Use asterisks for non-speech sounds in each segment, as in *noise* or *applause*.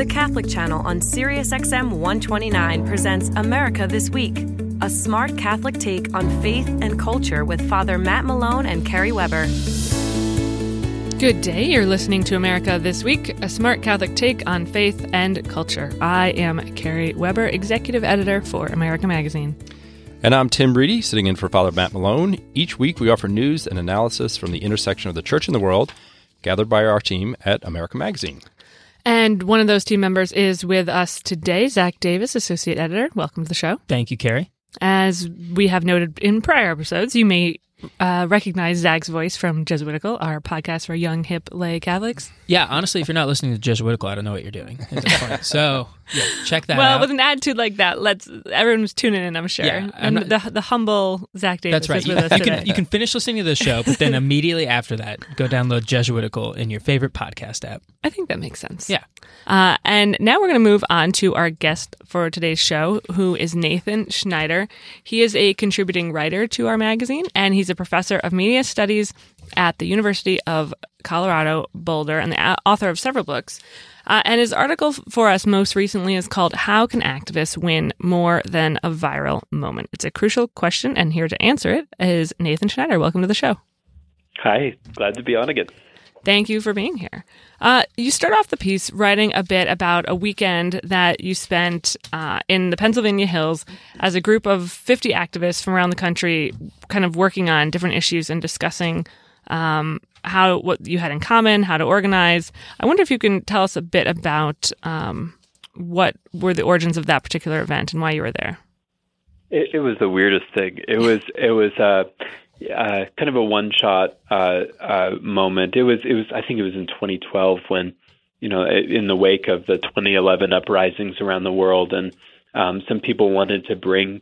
The Catholic Channel on SiriusXM 129 presents America This Week, a smart Catholic take on faith and culture with Father Matt Malone and Kerry Weber. Good day. You're listening to America This Week, a smart Catholic take on faith and culture. I am Kerry Weber, executive editor for America Magazine. And I'm Tim Reidy, sitting in for Father Matt Malone. Each week we offer news and analysis from the intersection of the church and the world, gathered by our team at America Magazine. And one of those team members is with us today, Zac Davis, associate editor. Welcome to the show. Thank you, Kerry. As we have noted in prior episodes, you may uh, recognize Zac's voice from Jesuitical, our podcast for young, hip lay Catholics. Yeah, honestly, if you're not listening to Jesuitical, I don't know what you're doing at this point. *laughs* So yeah, check that out. well, out. with an attitude like that, let's everyone's tuning in. I'm sure. Yeah, I'm and not- the the humble Zac Davis That's right. is You, us you today. can you can finish listening to the show, but then *laughs* immediately after that, go download Jesuitical in your favorite podcast app. I think that makes sense. Yeah. Uh, and now we're going to move on to our guest for today's show, who is Nathan Schneider. He is a contributing writer to our magazine, and he's a professor of media studies at the University of Colorado Boulder and the author of several books. Uh, and his article for us most recently is called How Can Activists Win More Than a Viral Moment? It's a crucial question, and here to answer it is Nathan Schneider. Welcome to the show. Hi, glad to be on again. Thank you for being here. Uh, you start off the piece writing a bit about a weekend that you spent uh, in the Pennsylvania Hills as a group of 50 activists from around the country, kind of working on different issues and discussing um, how what you had in common, how to organize. I wonder if you can tell us a bit about um, what were the origins of that particular event and why you were there. It, it was the weirdest thing. It was it was uh, uh, kind of a one shot uh, uh, moment. It was it was I think it was in 2012 when you know in the wake of the 2011 uprisings around the world, and um, some people wanted to bring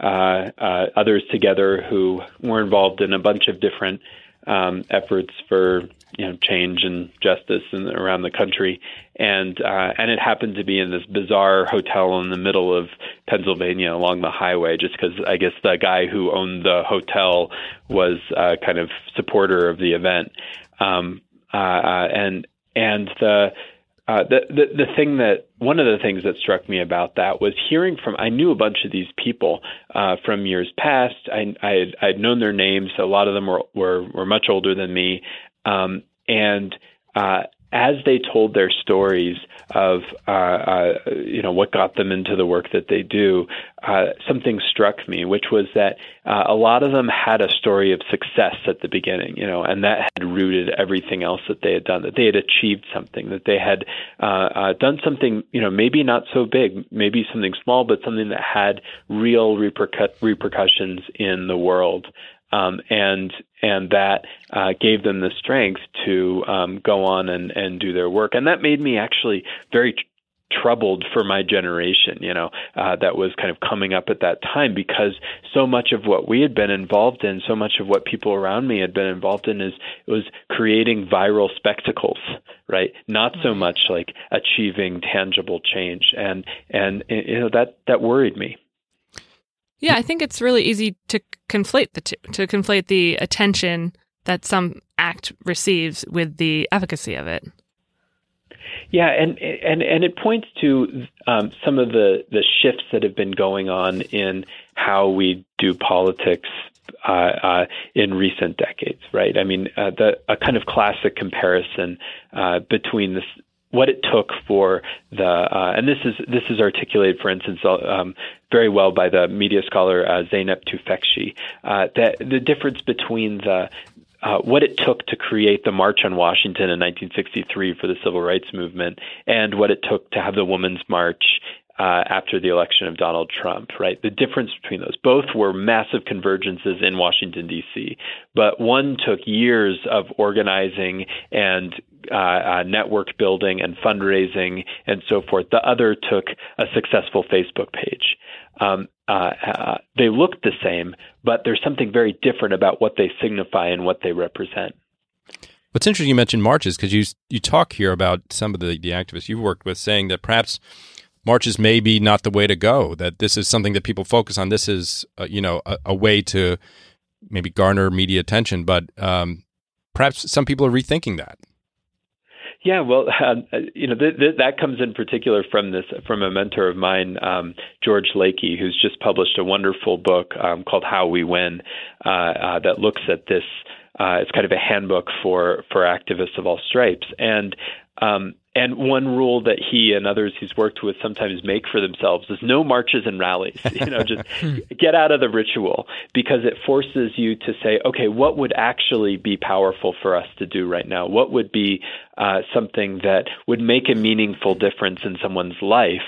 uh, uh, others together who were involved in a bunch of different um, efforts for you know change and justice in, around the country, and uh, and it happened to be in this bizarre hotel in the middle of Pennsylvania along the highway. Just because I guess the guy who owned the hotel was uh, kind of supporter of the event, um, uh, uh, and and the uh, the, the the thing that one of the things that struck me about that was hearing from I knew a bunch of these people uh, from years past. I I had, I'd known their names. A lot of them were were, were much older than me, um, and uh, as they told their stories of uh, uh, you know what got them into the work that they do, uh, something struck me, which was that uh, a lot of them had a story of success at the beginning, you know, and that had rooted everything else that they had done. That they had achieved something, that they had uh, uh, done something, you know, maybe not so big, maybe something small, but something that had real repercu- repercussions in the world um, and and that uh, gave them the strength to um, go on and, and do their work. And that made me actually very tr- troubled for my generation, you know, uh, that was kind of coming up at that time because so much of what we had been involved in, so much of what people around me had been involved in is was creating viral spectacles, right? Not so much like achieving tangible change. And and you know that that worried me. Yeah, I think it's really easy to conflate the two, to conflate the attention that some act receives with the efficacy of it. Yeah, and and and it points to um, some of the the shifts that have been going on in how we do politics uh, uh, in recent decades, right? I mean, uh, the a kind of classic comparison uh, between this what it took for the uh, and this is this is articulated, for instance, um, very well by the media scholar uh, Zeynep Tufekci, uh, that the difference between the uh, what it took to create the March on Washington in 1963 for the Civil Rights Movement, and what it took to have the Women's March uh, after the election of Donald Trump, right? The difference between those. Both were massive convergences in Washington, D.C., but one took years of organizing and uh, uh, network building and fundraising and so forth. The other took a successful Facebook page. Um, uh, uh, they look the same, but there's something very different about what they signify and what they represent. What's interesting, you mentioned marches because you you talk here about some of the, the activists you've worked with saying that perhaps marches may be not the way to go. That this is something that people focus on. This is uh, you know a, a, way to maybe garner media attention, but um, perhaps some people are rethinking that. Yeah, well, um, *laughs* you know, th- th- that comes in particular from this from a mentor of mine, um, George Lakey, who's just published a wonderful book um, called How We Win uh, uh, that looks at this. Uh, it's kind of a handbook for for activists of all stripes, and um, and one rule that he and others he's worked with sometimes make for themselves is no marches and rallies. *laughs* You know, just get out of the ritual because it forces you to say, okay, what would actually be powerful for us to do right now? What would be uh, something that would make a meaningful difference in someone's life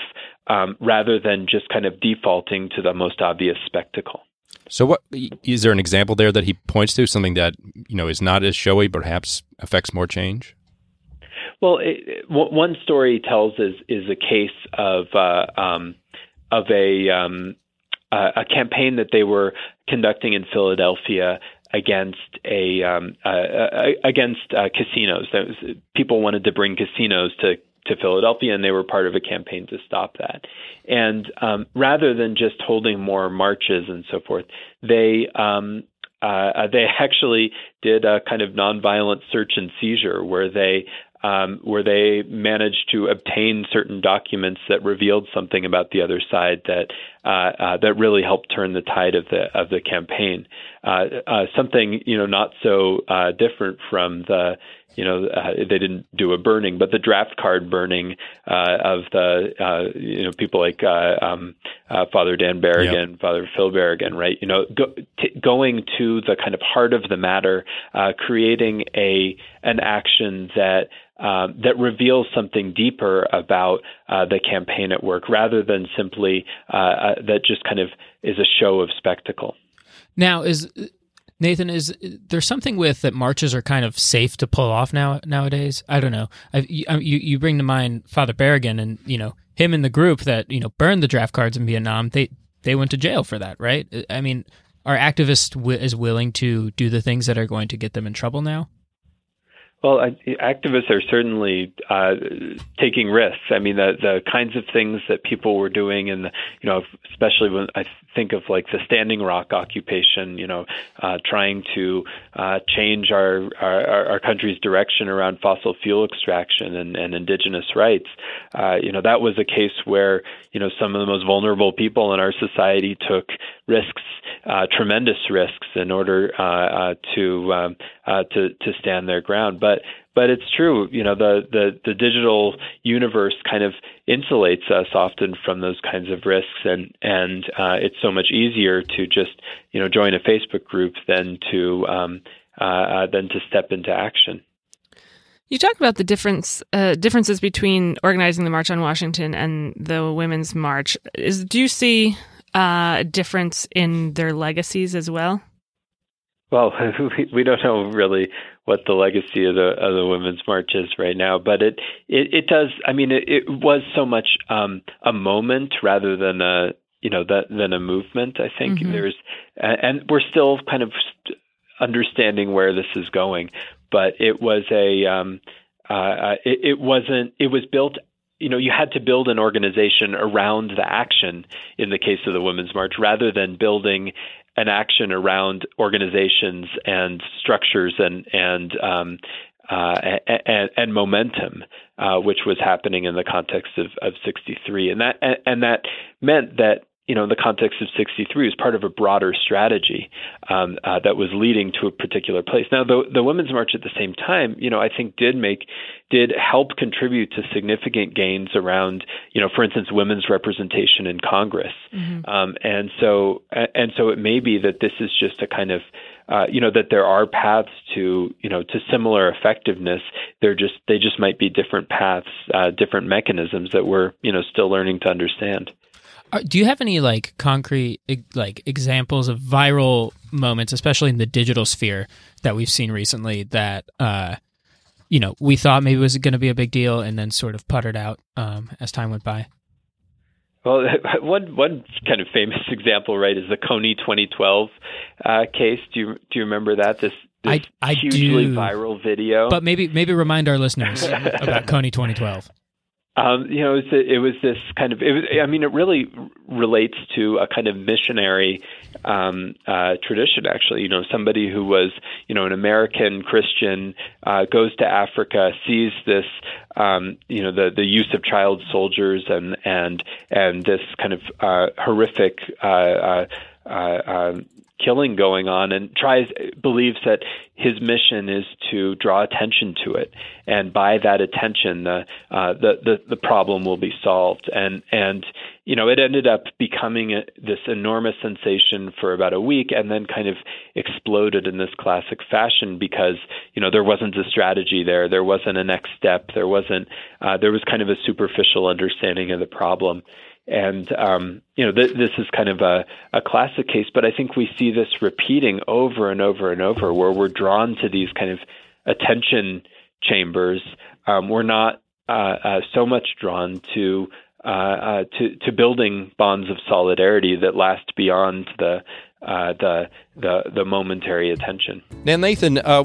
um, rather than just kind of defaulting to the most obvious spectacle? So, what is there an example there that he points to? Something that you know is not as showy, perhaps affects more change. Well, it, one story tells is is a case of uh, um, of a um, a campaign that they were conducting in Philadelphia against a um, uh, against uh, casinos. Was, people wanted to bring casinos to to Philadelphia, and they were part of a campaign to stop that. And um, rather than just holding more marches and so forth, they um, uh, they *laughs* actually did a kind of nonviolent search and seizure where they um, where they managed to obtain certain documents that revealed something about the other side that uh, uh, that really helped turn the tide of the of the campaign. Uh, uh something you know not so uh, different from the you know uh, they didn't do a burning, but the draft card burning of the you know people like um, Father Dan Berrigan, yep. Father Phil Berrigan, right? You know, go, t- going to the kind of heart of the matter, creating a an action that um, that reveals something deeper about uh, the campaign at work rather than simply uh, uh, that just kind of is a show of spectacle. Now, is Nathan, is there something with that marches are kind of safe to pull off now nowadays? I don't know. You, you, you bring to mind Father Berrigan and you know him and the group that you know burned the draft cards in Vietnam. They they went to jail for that, right? I mean, are activists w- is willing to do the things that are going to get them in trouble now? Well, I, activists are certainly uh, taking risks. I mean, the the kinds of things that people were doing, and you know, especially when I think of like the Standing Rock occupation, you know, uh, trying to uh, change our, our our country's direction around fossil fuel extraction and, and indigenous rights. Uh, you know, that was a case where you know some of the most vulnerable people in our society took risks, uh, tremendous risks, in order uh, to um, to to stand their ground. But but it's true, you know, the the the digital universe kind of insulates us often from those kinds of risks, and and uh, it's so much easier to just you know join a Facebook group than to um, uh, uh, than to step into action. You talk about the difference uh, differences between organizing the March on Washington and the Women's March. Is do you see uh, a difference in their legacies as well? Well, *laughs* we don't know really what the legacy of the of the women's march is right now, but it it, it does. I mean, it, it was so much um, a moment rather than a you know that than a movement. I think mm-hmm. there's and we're still kind of understanding where this is going, but it was a um, uh, uh, it, it wasn't. It was built you know, you had to build an organization around the action in the case of the Women's March rather than building an action around organizations and structures and and um, uh, and, and, momentum, uh, which was happening in the context of, of 63, and that and, and that meant that you know, in the context of 63 was part of a broader strategy um, uh, that was leading to a particular place. Now, the, the Women's March at the same time, you know, I think did make, did help contribute to significant gains around, you know, for instance, women's representation in Congress. Mm-hmm. Um, and so, and so it may be that this is just a kind of, uh, you know, that there are paths to, you know, to similar effectiveness. They're just, they just might be different paths, uh, different mechanisms that we're, you know, still learning to understand. Uh, do you have any like concrete like examples of viral moments, especially in the digital sphere, that we've seen recently that uh, you know we thought maybe was going to be a big deal and then sort of puttered out um, as time went by? Well, *laughs* one one kind of famous *laughs* example, right, is the Kony 2012 uh, case. Do you do you remember that? This, this I, I hugely do, viral video. But maybe maybe remind our listeners *laughs* about Kony 2012. Um, you know, it was, it was, this kind of. It was, I mean, it really relates to a kind of missionary um, uh, tradition. Actually, you know, somebody who was you know an American Christian uh, goes to Africa, sees this um, you know the the use of child soldiers and and and this kind of uh, horrific. Killing going on and tries believes that his mission is to draw attention to it. And by that attention the uh, the, the the problem will be solved. And and you know it ended up becoming a, this enormous sensation for about a week and then kind of exploded in this classic fashion because you know there wasn't a strategy there. There wasn't a next step. There wasn't uh, there was kind of a superficial understanding of the problem and um, you know, th- this is kind of a, a classic case, but I think we see this repeating over and over and over, where we're drawn to these kind of attention chambers. Um, we're not uh, uh, so much drawn to uh, uh to to building bonds of solidarity that last beyond the uh, the the the momentary attention. Now, Nathan uh,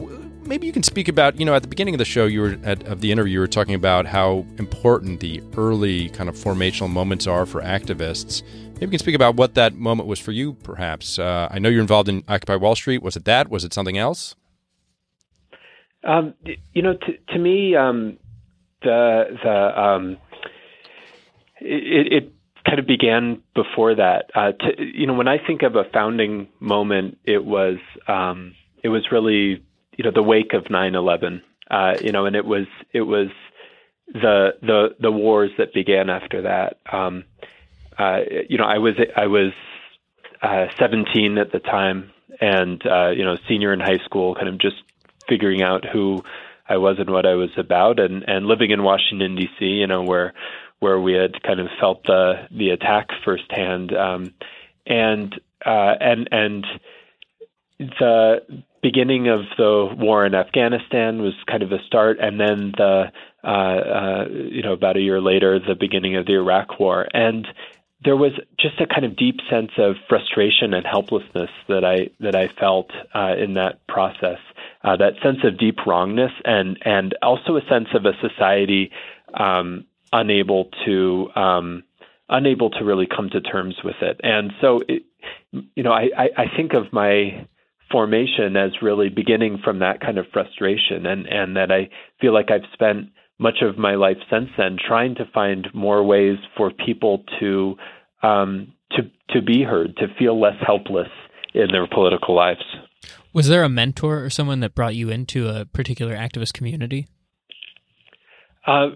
maybe you can speak about, you know, at the beginning of the show, you were at, of the interview, you were talking about how important the early kind of formational moments are for activists. Maybe you can speak about what that moment was for you, perhaps. Uh, I know you're involved in Occupy Wall Street. Was it that? Was it something else? Um, you know, to, to me, um, the the um, it, it, kind of began before that. Uh, to, you know, when I think of a founding moment, it was um, it was really you know the wake of 9/11. Uh, you know, and it was it was the the the wars that began after that. Um, uh, you know, I was I was uh, 17 at the time, and uh, you know, senior in high school, kind of just figuring out who I was and what I was about, and and living in Washington D.C. You know, where where we had kind of felt the the attack firsthand, um, and uh, and and the beginning of the war in Afghanistan was kind of a start, and then the uh, uh, you know about a year later, the beginning of the Iraq War, and there was just a kind of deep sense of frustration and helplessness that I that I felt uh, in that process. Uh, that sense of deep wrongness, and and also a sense of a society um, unable to um, unable to really come to terms with it. And so, it, you know, I, I, I think of my formation as really beginning from that kind of frustration and and that I feel like I've spent much of my life since then trying to find more ways for people to um, to to be heard, to feel less helpless in their political lives. Was there a mentor or someone that brought you into a particular activist community? Uh,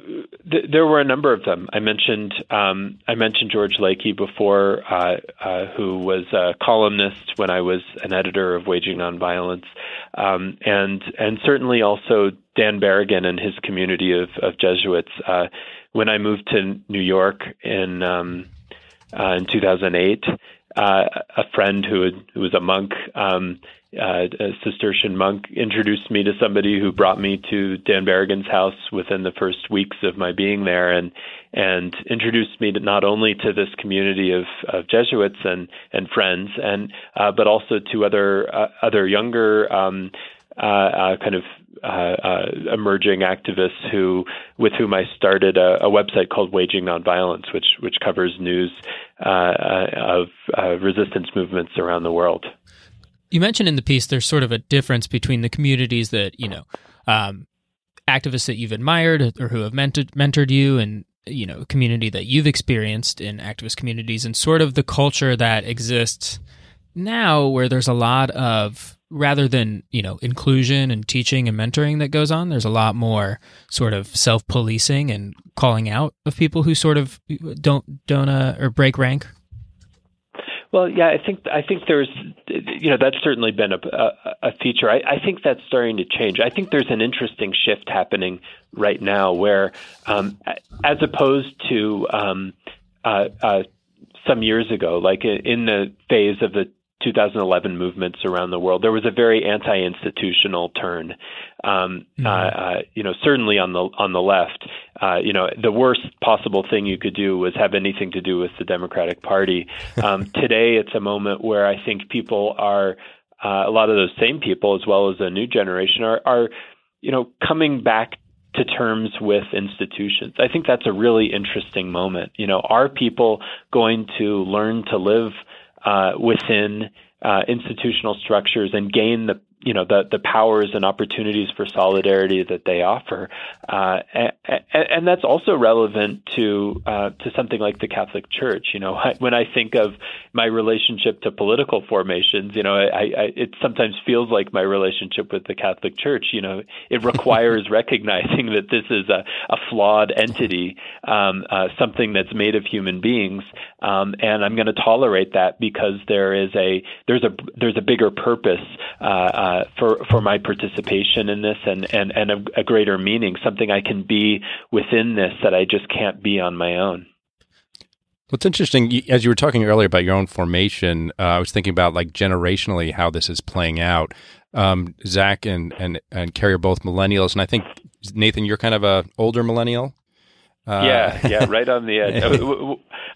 th- there were a number of them. I mentioned um, I mentioned George Lakey before, uh, uh, who was a columnist when I was an editor of Waging Nonviolence, um, and and certainly also Dan Berrigan and his community of, of Jesuits. Uh, when I moved to New York in um, uh, in 2008, uh, a friend who, had, who was a monk um, uh, a Cistercian monk introduced me to somebody who brought me to Dan Berrigan's house within the first weeks of my being there, and and introduced me to not only to this community of, of Jesuits and and friends, and uh, but also to other uh, other younger um, uh, uh, kind of uh, uh, emerging activists who, with whom I started a, a, website called Waging Nonviolence, which which covers news uh, uh of resistance movements around the world. You mentioned in the piece there's sort of a difference between the communities that you know um, activists that you've admired or who have mentored, mentored you and you know community that you've experienced in activist communities and sort of the culture that exists now where there's a lot of rather than you know inclusion and teaching and mentoring that goes on there's a lot more sort of self-policing and calling out of people who sort of don't don't uh, or break rank well, yeah, I think I think there's, you know, that's certainly been a, a, a feature. I, I, think that's starting to change. I think there's an interesting shift happening right now, where um, as opposed to um, uh, uh, some years ago, like in the phase of the 2011 movements around the world, there was a very anti-institutional turn. Um, mm-hmm. uh, uh, you know, certainly on the on the left, uh, you know, the worst possible thing you could do was have anything to do with the Democratic Party. *laughs* Um, today, it's a moment where I think people are uh, a lot of those same people, as well as a new generation, are are you know coming back to terms with institutions. I think that's a really interesting moment. You know, are people going to learn to live uh, within uh, institutional structures and gain the you know the the powers and opportunities for solidarity that they offer, uh, and, and, that's also relevant to uh, to something like the Catholic Church. You know, *laughs* when I think of my relationship to political formations, you know, I, I, it sometimes feels like my relationship with the Catholic Church. You know, it *laughs* requires recognizing that this is a, a flawed entity, um, uh, something that's made of human beings, um, and I'm going to tolerate that because there is a there's a there's a bigger purpose uh, uh, for for my participation in this, and and and a, a greater meaning, something I can be within this that I just can't be on my own. What's interesting, as you were talking earlier about your own formation, uh, I was thinking about like generationally how this is playing out. Um, Zac and and and Kerry are both millennials, and I think Nathan, you're kind of a older millennial. Uh, yeah, yeah, *laughs* right on the edge.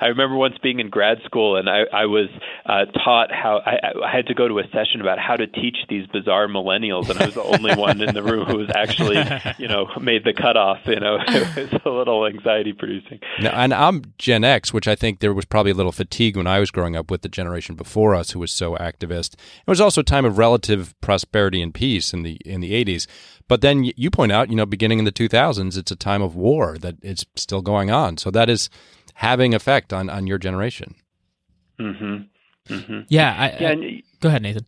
I remember once being in grad school, and I, I was uh, taught how I, I had to go to a session about how to teach these bizarre millennials, and I was the only *laughs* one in the room who was actually, you know, made the cutoff. You know, *laughs* it was a little anxiety producing. Now, and I'm Gen X, which I think there was probably a little fatigue when I was growing up with the generation before us who was so activist. It was also a time of relative prosperity and peace in the in the 80s. But then you point out, you know, beginning in the 2000s, it's a time of war that it's still going on. So that is having effect on on your generation. Mm-hmm. Mm-hmm. Yeah. I, yeah. I, go ahead, Nathan.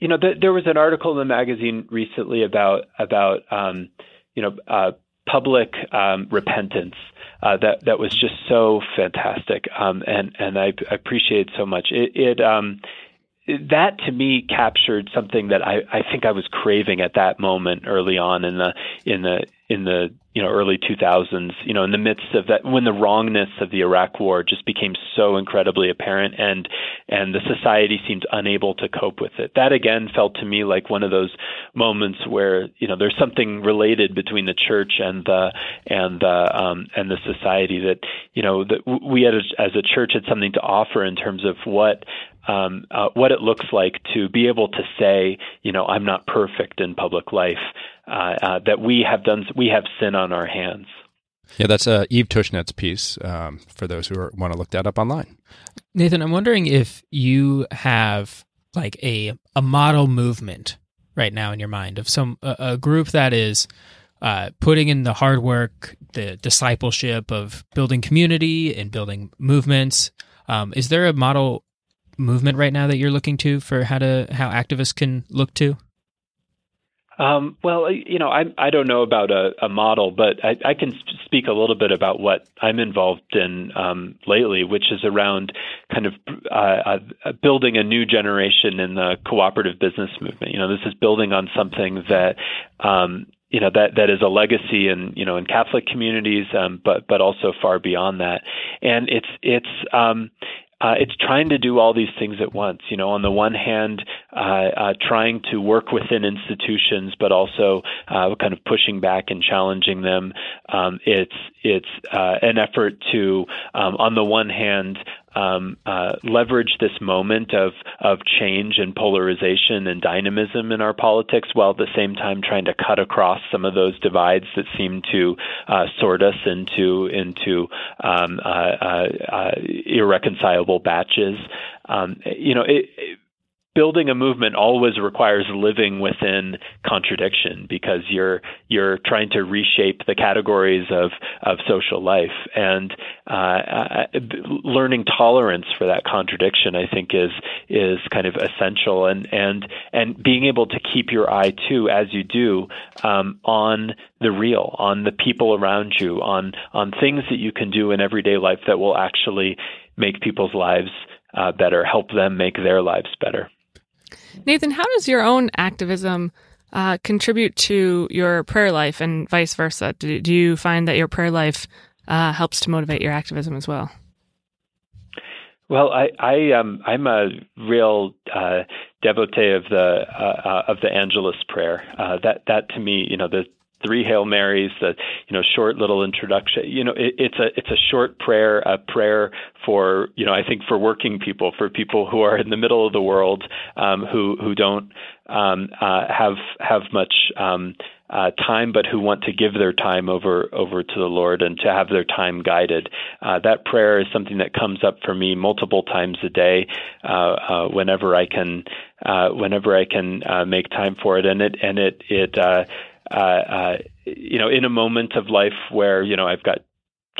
You know, there was an article in the magazine recently about about um, you know uh, public um, repentance. Uh, that that was just so fantastic, um, and and I, I appreciate so much. It, it um, that to me captured something that I, I think I was craving at that moment early on in the in the in the you know early 2000s you know in the midst of that when the wrongness of the Iraq war just became so incredibly apparent and and the society seemed unable to cope with it. That again felt to me like one of those moments where you know there's something related between the church and the and the um, and the society that you know that we had as a church had something to offer in terms of what um, uh, what it looks like to be able to say, you know, I'm not perfect in public life, uh, uh, that we have done, we have sin on our hands. Yeah, that's uh, Eve Tushnet's piece um, for those who are, want to look that up online. Nathan, I'm wondering if you have like a a model movement right now in your mind of some a, a group that is uh, putting in the hard work, the discipleship of building community and building movements. Um, is there a model movement right now that you're looking to for how to how activists can look to? Um, well, you know, I I don't know about a, a model, but I, I, can speak a little bit about what I'm involved in um, lately, which is around kind of uh, uh, building a new generation in the cooperative business movement. You know, this is building on something that um, you know that that is a legacy in you know in Catholic communities, um, but but also far beyond that. And it's it's um, uh, it's trying to do all these things at once. You know, on the one hand, uh, uh, trying to work within institutions, but also uh, kind of pushing back and challenging them. Um, it's it's uh, an effort to, um, on the one hand, um, uh, leverage this moment of of change and polarization and dynamism in our politics, while at the same time trying to cut across some of those divides that seem to uh, sort us into into um, uh, uh, uh irreconcilable batches. Um, you know, it, it, building a movement always requires living within contradiction because you're you're trying to reshape the categories of of social life. And uh, uh, learning tolerance for that contradiction I think is is kind of essential. And and and being able to keep your eye too as you do um, on the real on the people around you on on things that you can do in everyday life that will actually make people's lives uh, better help them make their lives better Nathan, how does your own activism uh, contribute to your prayer life and vice versa? Do, do you find that your prayer life uh, helps to motivate your activism as well? Well, I, I um, I'm a real uh, devotee of the uh, uh, of the Angelus prayer. Uh, that that to me, you know, the three Hail Marys, the you know short little introduction. You know, it, it's a it's a short prayer, a prayer for you know I think for working people, for people who are in the middle of the world, um, who who don't um, uh, have have much. Um, uh, time, but who want to give their time over over to the Lord and to have their time guided. Uh, that prayer is something that comes up for me multiple times a day, uh, uh whenever I can, uh, whenever I can uh, make time for it, and it and it it. You know, in a moment of life where you know I've got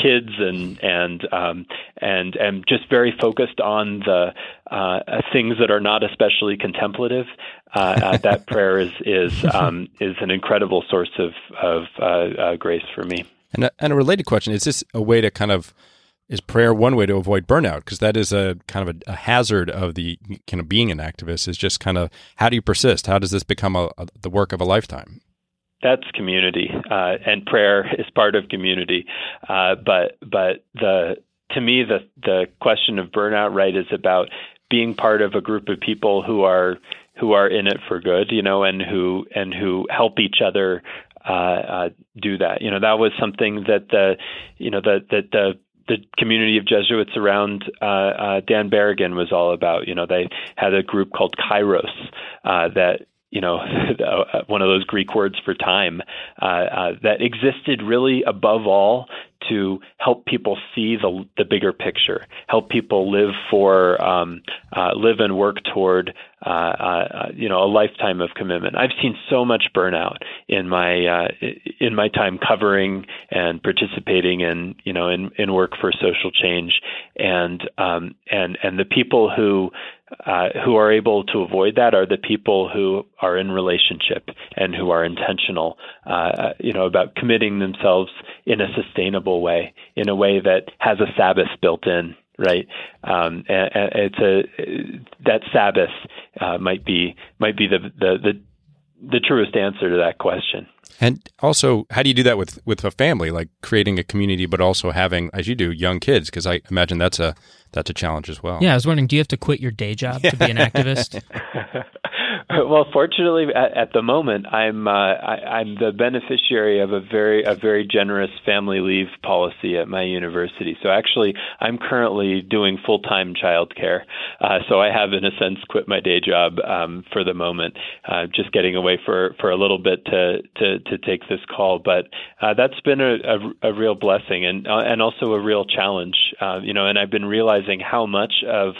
kids and and um, and and just very focused on the uh, things that are not especially contemplative. Uh, uh, *laughs* that prayer is is um, is an incredible source of of uh, uh, grace for me. And a, and a related question is this a way to kind of is prayer one way to avoid burnout because that is a kind of a, a, hazard of the kind of being an activist is just kind of how do you persist how does this become a, a, the work of a lifetime that's community, uh, and prayer *laughs* is part of community. Uh, but but the to me the the question of burnout right is about being part of a group of people who are who are in it for good, you know, and who and who help each other uh, uh, do that. You know, that was something that the you know that that the the community of Jesuits around uh, uh, Dan Berrigan was all about. You know, they had a group called Kairos uh, that you know, *laughs* one of those Greek words for time, uh, uh, that existed really above all to help people see the the bigger picture, help people live for um, uh, live and work toward uh, uh, you know a lifetime of commitment. I've seen so much burnout in my uh, in my time covering and participating in you know in, in work for social change, and um, and and the people who uh, who are able to avoid that are the people who are in relationship and who are intentional, uh, you know, about committing themselves in a sustainable way, in a way that has a Sabbath built in, right? Um, and, and it's a that Sabbath uh, might be might be the, the the the truest answer to that question. And also, how do you do that with with a family, like creating a community, but also having, as you do, young kids? Because I imagine that's a that's a challenge as well. Yeah, I was wondering, do you have to quit your day job to be an *laughs* activist? *laughs* *laughs* well, fortunately, at, at the moment, I'm uh, I, am the beneficiary of a very a very generous family leave policy at my university. So actually, I'm currently doing full time childcare. Uh, so I have, in a sense, quit my day job um, for the moment, uh, just getting away for for a little bit to to, to take this call. But uh, that's been a, a, a real blessing and uh, and also a real challenge. Uh, you know, and I've been realizing how much of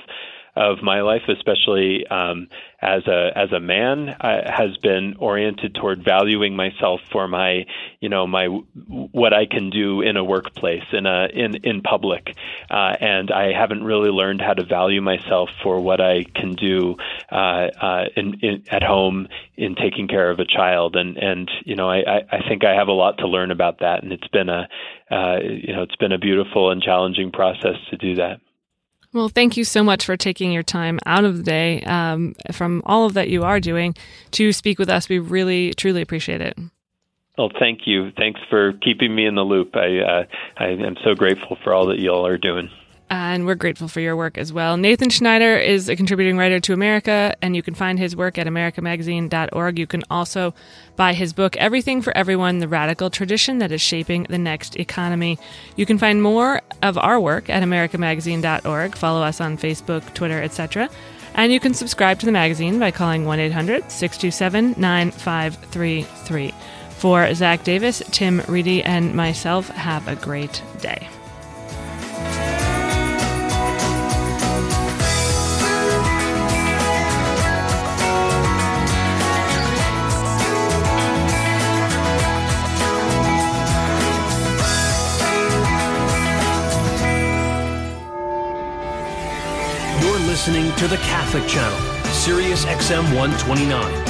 of my life, especially um, as a as a man, uh, has been oriented toward valuing myself for my, you know, my what I can do in a workplace, in a in in public, uh, and I haven't really learned how to value myself for what I can do uh, uh in, in, at home in taking care of a child, and and you know, I I think I have a lot to learn about that, and it's been a uh, you know, it's been a beautiful and challenging process to do that. Well, thank you so much for taking your time out of the day um, from all of that you are doing to speak with us. We really, truly appreciate it. Well, thank you. Thanks for keeping me in the loop. I uh, I am so grateful for all that y'all are doing and we're grateful for your work as well. Nathan Schneider is a contributing writer to America, and you can find his work at americamagazine.org. You can also buy his book, Everything for Everyone The Radical Tradition That Is Shaping the Next Economy. You can find more of our work at americamagazine.org. Follow us on Facebook, Twitter, etc. And you can subscribe to the magazine by calling 1 800 627 9533. For Zac Davis, Tim Reidy, and myself, have a great day. Listening to the Catholic Channel, Sirius XM 129.